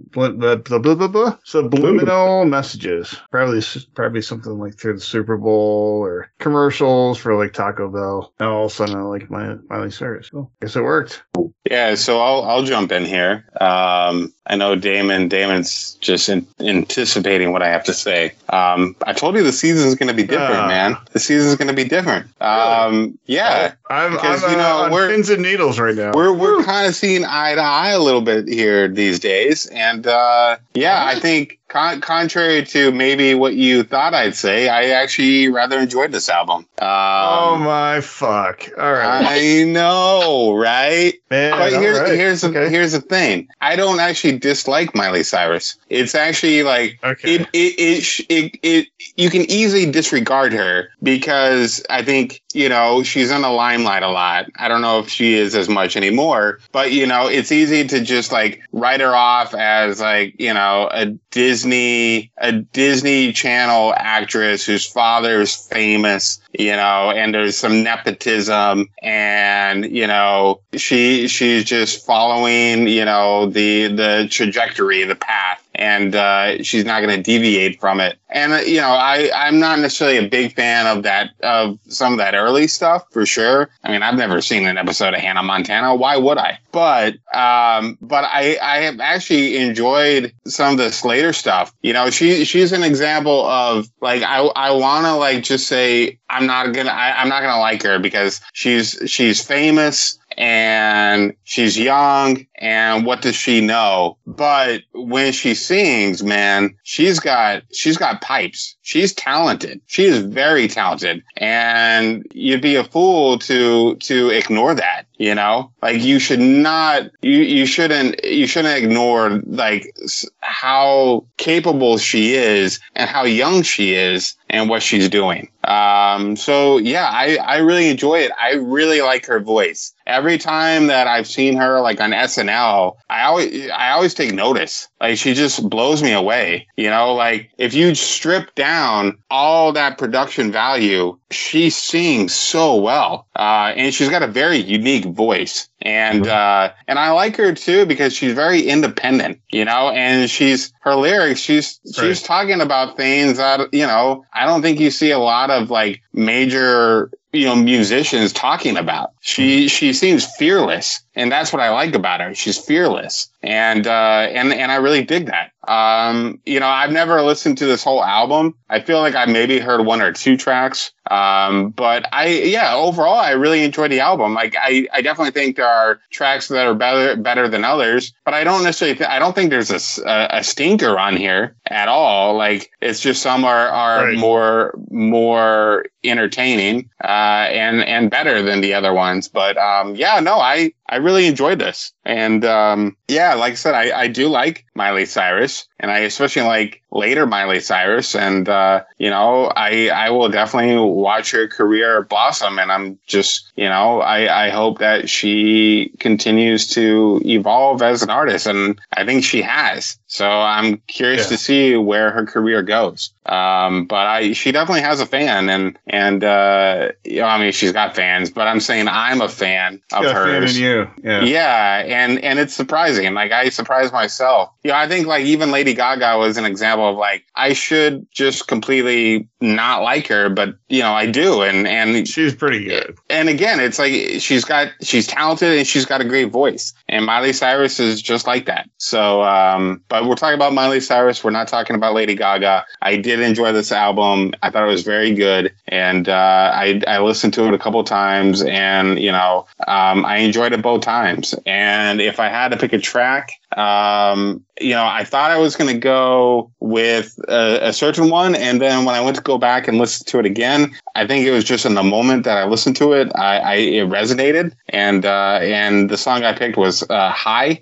subliminal messages. Probably probably something like through the Super Bowl or commercials for like Taco Bell. And all of a sudden, I like my Miley Cyrus. Well, guess it worked. Yeah, so I'll I'll jump in here. Um, I know Damon. Damon's just in, anticipating what I have to say. Um, I told you the season's going to be different, Ah. man. The season's going to be different. Um, yeah, I'm, Because, I'm you uh, know, on we're- pins and needles right now. we're we're kind of seeing eye to eye a little bit here these days, and uh, yeah, I think con- contrary to maybe what you thought I'd say, I actually rather enjoyed this album. oh Um, my fuck! All right, I know, right? man. But here's right. here's the, here's the thing. I don't actually dislike Miley Cyrus. It's actually like okay. it it, it it it you can easily disregard her because I think you know she's in the limelight a lot. I don't know if she is as much anymore, but you know it's easy to just like write her off as like you know a Disney a Disney Channel actress whose father is famous, you know, and there's some nepotism and you know she she's just following you know the the trajectory the path and uh, she's not going to deviate from it. And uh, you know i i'm not necessarily a big fan of that of some of that early stuff for sure. I mean i've never seen an episode of hannah montana. Why would i? But um but i i have actually enjoyed some of this later stuff. You know she she's an example of like i i want to like just say i'm not gonna I, i'm not gonna like her because she's she's famous and she's young and what does she know? But when she sings man she's got she's got pipes. She's talented. She is very talented. And you'd be a fool to to ignore that you know? Like you should not you you shouldn't you shouldn't ignore like how capable she is and how young she is and what she's doing um so yeah i i really enjoy it. I really like her voice. Every time that i've seen her like on snl i always i always take notice. Like she just blows me away you know? Like if you strip down all that production value she sings so well. Uh and she's got a very unique voice. And uh and i like her too because she's very independent you know? And she's her lyrics she's she's Right. talking about things that you know i don't think you see a lot of like major you know musicians talking about. She she seems fearless and that's what i like about her. She's fearless. And uh and and i really dig that. Um you know i've never listened to this whole album. I feel like i maybe heard one or two tracks. Um but i yeah overall i really enjoyed the album. Like i i definitely think there are tracks that are better better than others but i don't necessarily th- i don't think there's a stinker on here at all. Like it's just some are are Right. more more entertaining uh and and better than the other ones. But um yeah no i i really enjoyed this. And um yeah like i said i i do like miley cyrus and i especially like later miley cyrus and uh you know i i will definitely watch her career blossom and i'm just you know i i hope that she continues to evolve as an artist and i think she has so i'm curious Yeah. to see where her career goes um but i she definitely has a fan and and uh you know, i mean she's got fans but i'm saying i'm a fan of yeah, fan hers in you. Yeah. yeah, and and it's surprising. Like I surprised myself. You know, I think like even Lady Lady Gaga was an example of like I should just completely not like her, but you know I do, and and She's pretty good. and again, it's like she's got she's talented and she's got a great voice, and Miley Cyrus is just like that. So, um, but we're talking about Miley Cyrus. We're not talking about Lady Gaga. I did enjoy this album. I thought it was very good, and uh, I I listened to it a couple times, and you know um, I enjoyed it both times. And if I had to pick a track, um, you know, I thought I was going to go with a, a certain one, and then when I went to go back and listen to it again, I think it was just in the moment that I listened to it, I, I it resonated, and uh, and the song I picked was uh, "High."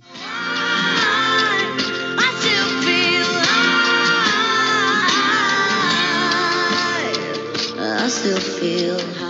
I still feel high.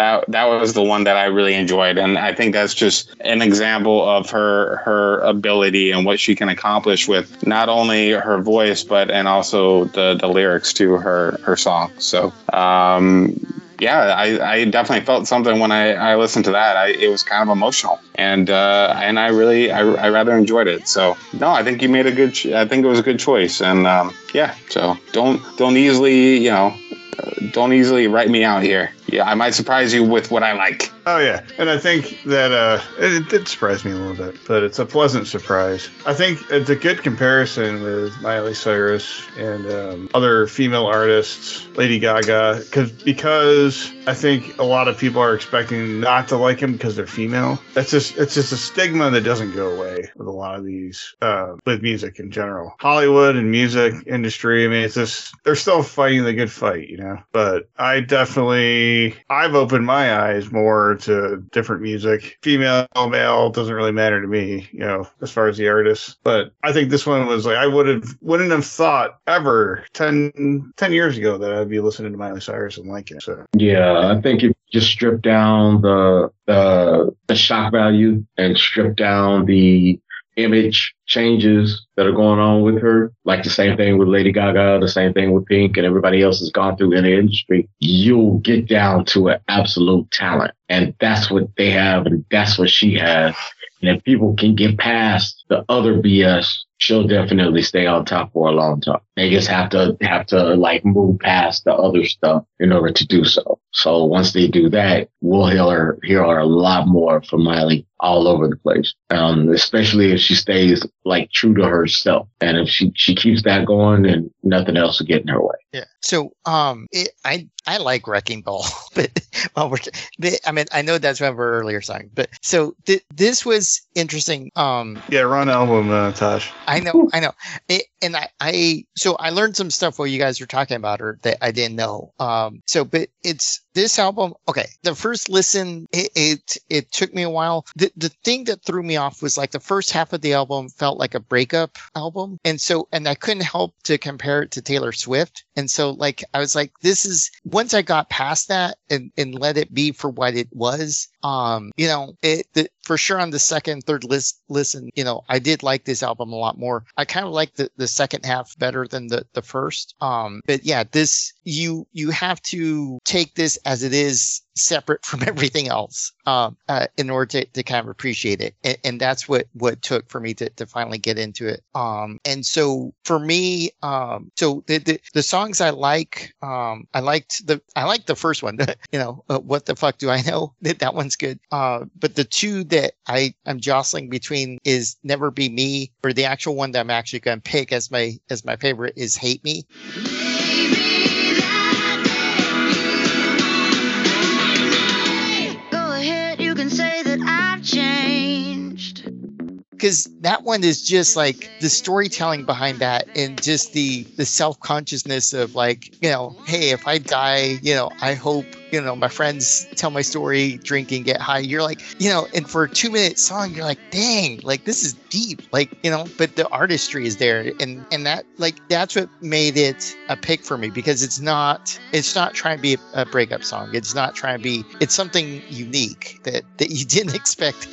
That that was the one that I really enjoyed, and I think that's just an example of her her ability and what she can accomplish with not only her voice but and also the the lyrics to her her song. So. Um, yeah, I, I definitely felt something when I, I listened to that. I, it was kind of emotional, and uh, and I really I, I rather enjoyed it. So no, I think you made a good. Ch- I think it was a good choice, and um, yeah. So don't don't easily you know don't easily write me out here. Yeah, I might surprise you with what I like. Oh yeah, and I think that uh, it, it did surprise me a little bit, but it's a pleasant surprise. I think it's a good comparison with Miley Cyrus and um, other female artists, Lady Gaga, because because I think a lot of people are expecting not to like them because they're female. That's just it's just a stigma that doesn't go away with a lot of these uh, with music in general. Hollywood and music industry. I mean, it's just they're still fighting the good fight, you know. But I definitely I've opened my eyes more to different music. Female, male doesn't really matter to me, you know, as far as the artist. But I think this one was like I would have wouldn't have thought ever 10, 10 years ago that I'd be listening to Miley Cyrus and liking it. So Yeah, I think if just strip down the the the shock value and strip down the image changes that are going on with her, like the same thing with Lady Gaga, the same thing with Pink, and everybody else has gone through in the industry, you'll get down to an absolute talent. And that's what they have, and that's what she has. And if people can get past the other BS, she'll definitely stay on top for a long time. They just have to have to like move past the other stuff in order to do so. So once they do that, we'll hear her, hear her a lot more from Miley all over the place. Um, especially if she stays like true to herself. And if she, she keeps that going, then nothing else will get in her way. Yeah. So, um, it, I I like Wrecking Ball, *laughs* but well, we're, the- I mean, I know that's one of our earlier songs, but so th- this was interesting. Um, yeah, run album, uh, Tosh. I know, I know, it, and I, I, so I learned some stuff while you guys were talking about her that I didn't know. Um, so, but it's this album. Okay, the first listen, it, it, it took me a while. The, the thing that threw me off was like the first half of the album felt like a breakup album, and so, and I couldn't help to compare it to Taylor Swift, and so, like, I was like, this is once I got past that and and let it be for what it was. Um, you know, it the, for sure on the second, third list listen, you know, I did like this album a lot more. I kind of like the, the second half better than the, the first. Um, but yeah, this you you have to take this as it is separate from *laughs* everything else um, uh, in order to, to kind of appreciate it. And, and that's what what took for me to, to finally get into it. Um, and so for me um, so the, the the songs i like um, i liked the i liked the first one *laughs* you know uh, what the fuck do i know? *laughs* That that one's good. Uh, but the two that i i'm jostling between is never be me or the actual one that i'm actually going to pick as my as my favorite is hate me because that one is just like the storytelling behind that and just the the self-consciousness of like you know hey if i die you know i hope you know my friends tell my story drink and get high you're like you know and for a two minute song you're like dang like this is deep like you know but the artistry is there and and that like that's what made it a pick for me because it's not it's not trying to be a, a breakup song it's not trying to be it's something unique that that you *laughs* didn't expect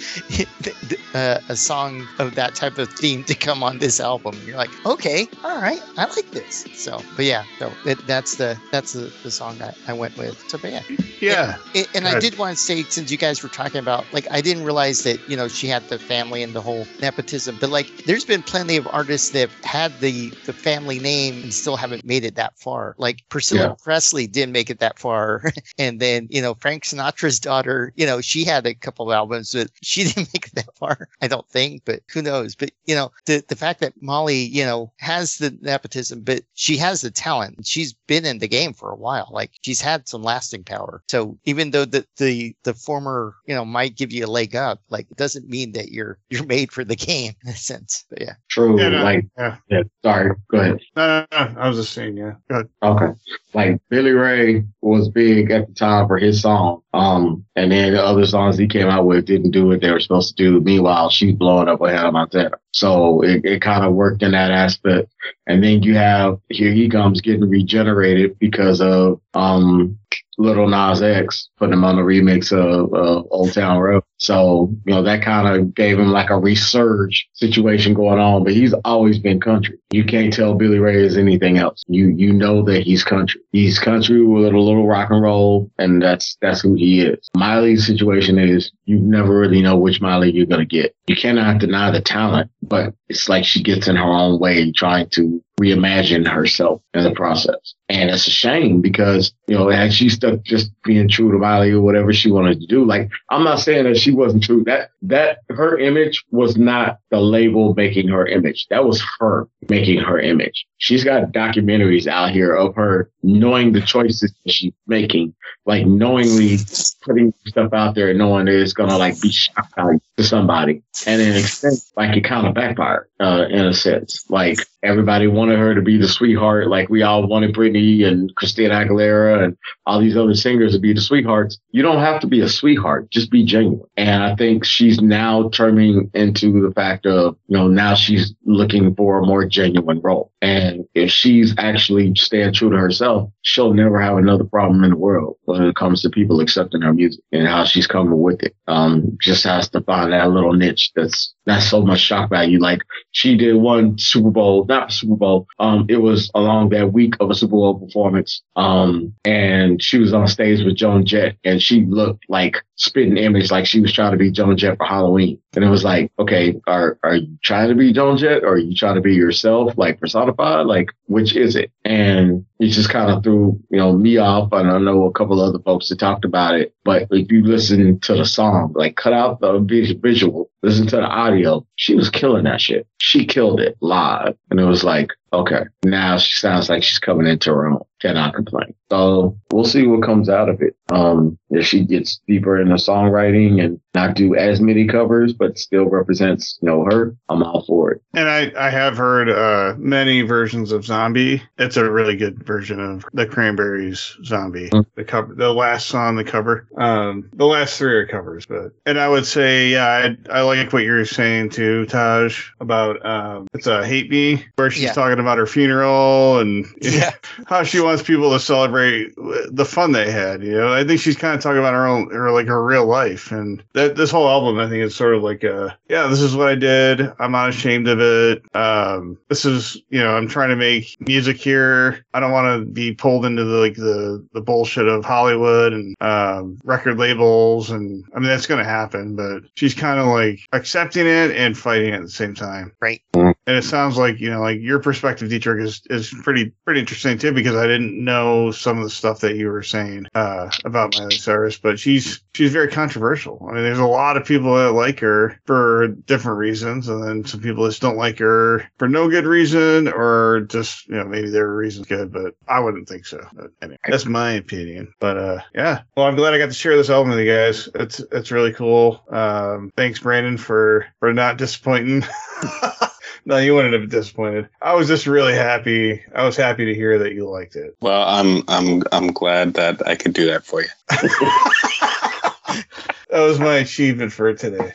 uh, a song of that type of theme to come on this album. You're like, okay, all right, I like this. So, but yeah, so it, that's the that's the, the song I, I went with. So, but yeah, Yeah. and, and I did want to say, since you guys were talking about, like, I didn't realize that, you know, she had the family and the whole nepotism, but like, there's been plenty of artists that had the the family name and still haven't made it that far. Like Priscilla Yeah. Presley didn't make it that far, *laughs* and then you know Frank Sinatra's daughter, you know, she had a couple of albums, but she *laughs* didn't make it that far. I don't think, but who knows? But you know, the the fact that Molly, you know, has the nepotism, but she has the talent. She's been in the game for a while. Like she's had some lasting power. So even though the the the former, you know, might give you a leg up, like it doesn't mean that you're you're made for the game *laughs* in a sense. But yeah. True. Yeah, no, like, yeah. yeah, sorry. Go ahead. No, no, no. I was just saying, yeah. Go ahead. Okay. Like Billy Ray was big at the time for his song. Um, and then the other songs he came out with didn't do what they were supposed to do. Meanwhile, she's blowing up with Hannah Montana. So it, it kind of worked in that aspect. And then you have Here He Comes getting regenerated because of, um, Lil Nas X putting him on the remix of Old Town Road. So, you know, that kind of gave him like a resurge situation going on, but he's always been country. You can't tell Billy Ray is anything else. You, you know that he's country. He's country with a little rock and roll and that's, that's who he is. Miley's situation is you never really know which Miley you're going to get. You cannot deny the talent, but it's like she gets in her own way trying to reimagine herself in the process. And it's a shame because, you know, had she stuck just being true to Miley or whatever she wanted to do, like, I'm not saying that she wasn't true. That, that her image was not the label making her image. That was her making her image. She's got documentaries out here of her knowing the choices she's making, like knowingly putting stuff out there and knowing that it's to like be shock value to somebody. And in extent, like it kind of backfired, uh, in a sense. Like everybody wanted her to be the sweetheart. Like we all wanted Britney and Christina Aguilera and all these other singers to be the sweethearts. You don't have to be a sweetheart. Just be genuine. And I think she's now turning into the fact of, you know, now she's looking for a more genuine role. And if she's actually staying true to herself, she'll never have another problem in the world when it comes to people accepting her music and how she's coming with it. Um, just has to find that little niche that's not so much shock value. Like she did one Super Bowl, not Super Bowl. Um, it was along that week of a Super Bowl performance. Um, and she was on stage with Joan Jett and she looked like spitting image, like she was trying to be Joan Jett for Halloween. And it was like, okay, are, are you trying to be Joan Jett or are you trying to be yourself, like personified? Like, which is it? And it just kind of threw, you know, me off. And I know a couple other folks that talked about it. But if you listen to the song, like cut out the visual, listen to the audio, she was killing that shit. She killed it live. And it was like, okay, now she sounds like she's coming into her own. Cannot complain. So we'll see what comes out of it. Um, if she gets deeper in the songwriting and not do as many covers, but still represents, you know, her, I'm all for it. And I, I have heard uh, many versions of Zombie. It's a really good version of the Cranberries Zombie. Mm. The cover, the last song, the cover. Um, the last three are covers, but and I would say, yeah, I, I like what you're saying too, Taj, about um, it's a hate me where she's Yeah. talking about her funeral and *laughs* Yeah. *laughs* how she wants people to celebrate the fun they had. You know, I think she's kind of talking about her own, or like her real life, and that this whole album, I think, is sort of like a, yeah, this is what I did. I'm not ashamed of it. Um, this is, you know, I'm trying to make music here. I don't want to be pulled into the like the the bullshit of Hollywood and um, record labels, and I mean that's going to happen, but she's kind of like accepting it and fighting it at the same time. Right. And it sounds like you know, like your perspective, Dietrich, is is pretty pretty interesting too, because I didn't know some of the stuff that you were saying uh, about Miley Cyrus, but she's she's very controversial. I mean, there's a lot of people that like her for different reasons, and then some people just don't like her for no good reason, or just you know maybe their reason's good, but I wouldn't think so. But anyway, that's my opinion. But uh, yeah, well, I'm glad I got to share this album with you guys. It's it's really cool. Um, thanks, Brandon, for for not disappointing. *laughs* No, you wouldn't have been disappointed. I was just really happy. I was happy to hear that you liked it. Well, I'm I'm I'm glad that I could do that for you. *laughs* *laughs* That was my achievement for today.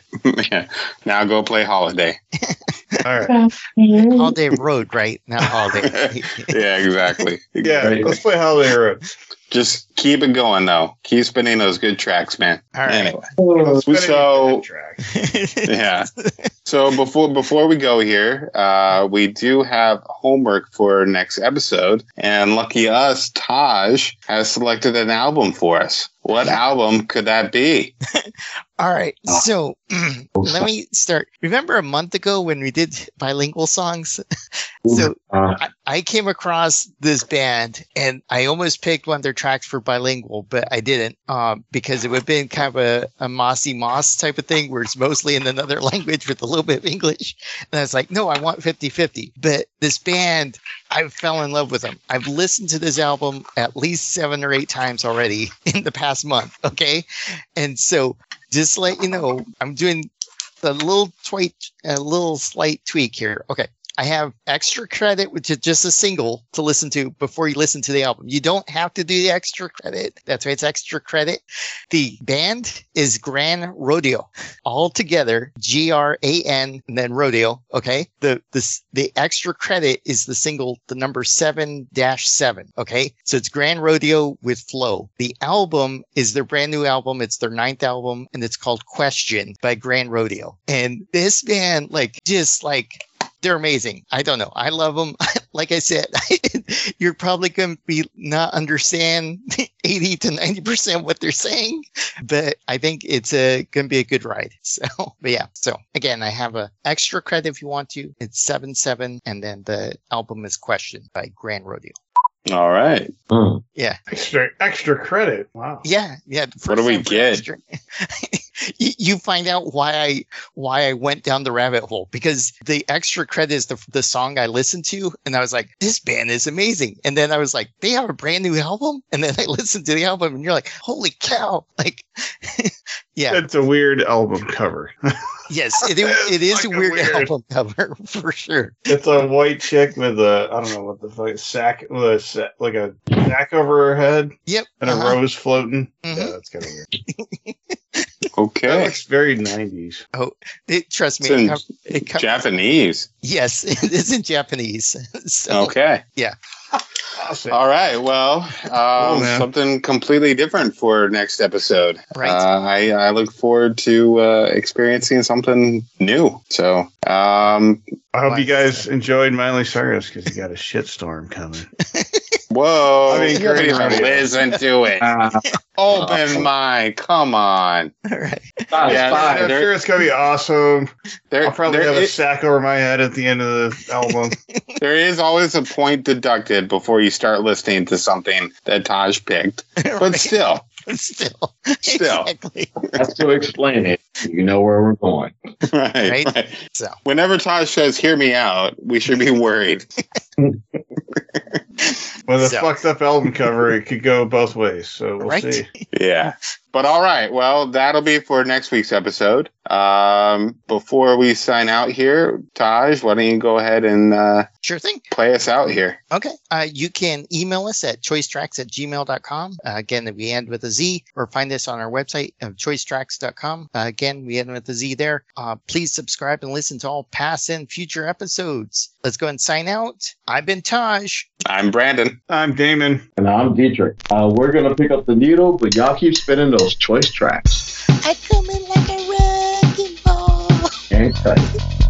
yeah. Now go play Holiday. All right. Mm-hmm. Holiday Road, right? Not Holiday. *laughs* yeah, exactly. Yeah, Right. let's play Holiday Road. Just keep it going though. Keep spinning those good tracks, man. All right. Anyway, Spinning so *laughs* yeah. So before before we go here, uh, we do have homework for next episode, and lucky us, Taj has selected an album for us. What album could that be? *laughs* All right. Oh. So *clears throat* let me start. Remember a month ago when we did bilingual songs? *laughs* so Uh, I, I came across this band and I almost picked one of their tracks for bilingual, but I didn't um, because it would have been kind of a, a mossy moss type of thing where it's mostly in another *laughs* language with a little bit of English. And I was like, no, I want 50 50. But this band, I fell in love with them. I've listened to this album at least seven or eight times already *laughs* in the past month. Okay. And so just let you know, I'm doing a little tweak, a little slight tweak here. Okay. I have extra credit, which is just a single to listen to before you listen to the album. You don't have to do the extra credit. That's right. It's extra credit. The band is GRANRODEO all together. G R A N and then rodeo. Okay. The, the, the extra credit is the single, the number seven dash seven. Okay. So it's GRANRODEO with Flow. The album is their brand new album. It's their ninth album and it's called Question by GRANRODEO. And this band, like, just like, they're amazing. I don't know. I love them. *laughs* like I said, *laughs* you're probably going to be not understand *laughs* 80 to 90% what they're saying, but I think it's a, going to be a good ride. So, but yeah. So again, I have a extra credit if you want to. It's seven, seven. And then the album is Question by GRANRODEO. All right. mm. Yeah. Extra extra credit. Wow. Yeah. Yeah. What do we get? extra- *laughs* you, you find out why I why I went down the rabbit hole because the extra credit is the the song I listened to, and I was like, this band is amazing. And then I was like, they have a brand new album, and then I *laughs* listened to the album, and you're like, holy cow! *laughs* Like, yeah, It's a weird album cover. Yes, it, it is a weird, weird. album cover *laughs* for sure. It's a white chick with a I don't know what the fuck sack with a sa- like a sack over her head Yep, and a uh-huh. rose floating. Mhm. Yeah, that's kind of weird. *laughs* That Okay. looks very nineties. It, trust me, It's in it, it Japanese. yes, *laughs* it is in Japanese. So Okay. Awesome. All right. Well, um, man. something completely different for next episode. Right. Uh, I, I look forward to uh, experiencing something new. So, um, I hope you guys enjoyed Miley Cyrus because you got a shitstorm coming. *laughs* whoa. I mean, you haven't great even idea. to it. Uh, Open mind. Come on. all right. that's Yeah, fine. I'm sure it's gonna be awesome. There, I'll probably there have a is- sack over my head at the end of the album. *laughs* there is always a point deducted before you start listening to something that Taj picked. *laughs* But Right. still, still, Still. exactly. That's to explain it. You know where we're going. *laughs* right, Right. right. So. Whenever Taj says, hear me out, we should be worried. With a So. fucked up album cover, it could go both ways. So we'll Right. see. Yeah. *laughs* But all right. Well, that'll be for next week's episode. Um, before we sign out here, Taj, why don't you go ahead and uh, Sure thing. play us out here? Okay. Uh, you can email us at choicetrackz at gmail.com. Uh, again, we end with a Z or find us on our website of choicetrackz.com. Uh, again, we end with a Z there. Uh, please subscribe and listen to all past and future episodes. Let's go and sign out. I've been Taj. I'm Brandon. I'm Damon. And I'm Dietrich. Uh, we're going to pick up the needle, but y'all keep spinning Choice Trackz. I come in like a wrecking ball. It.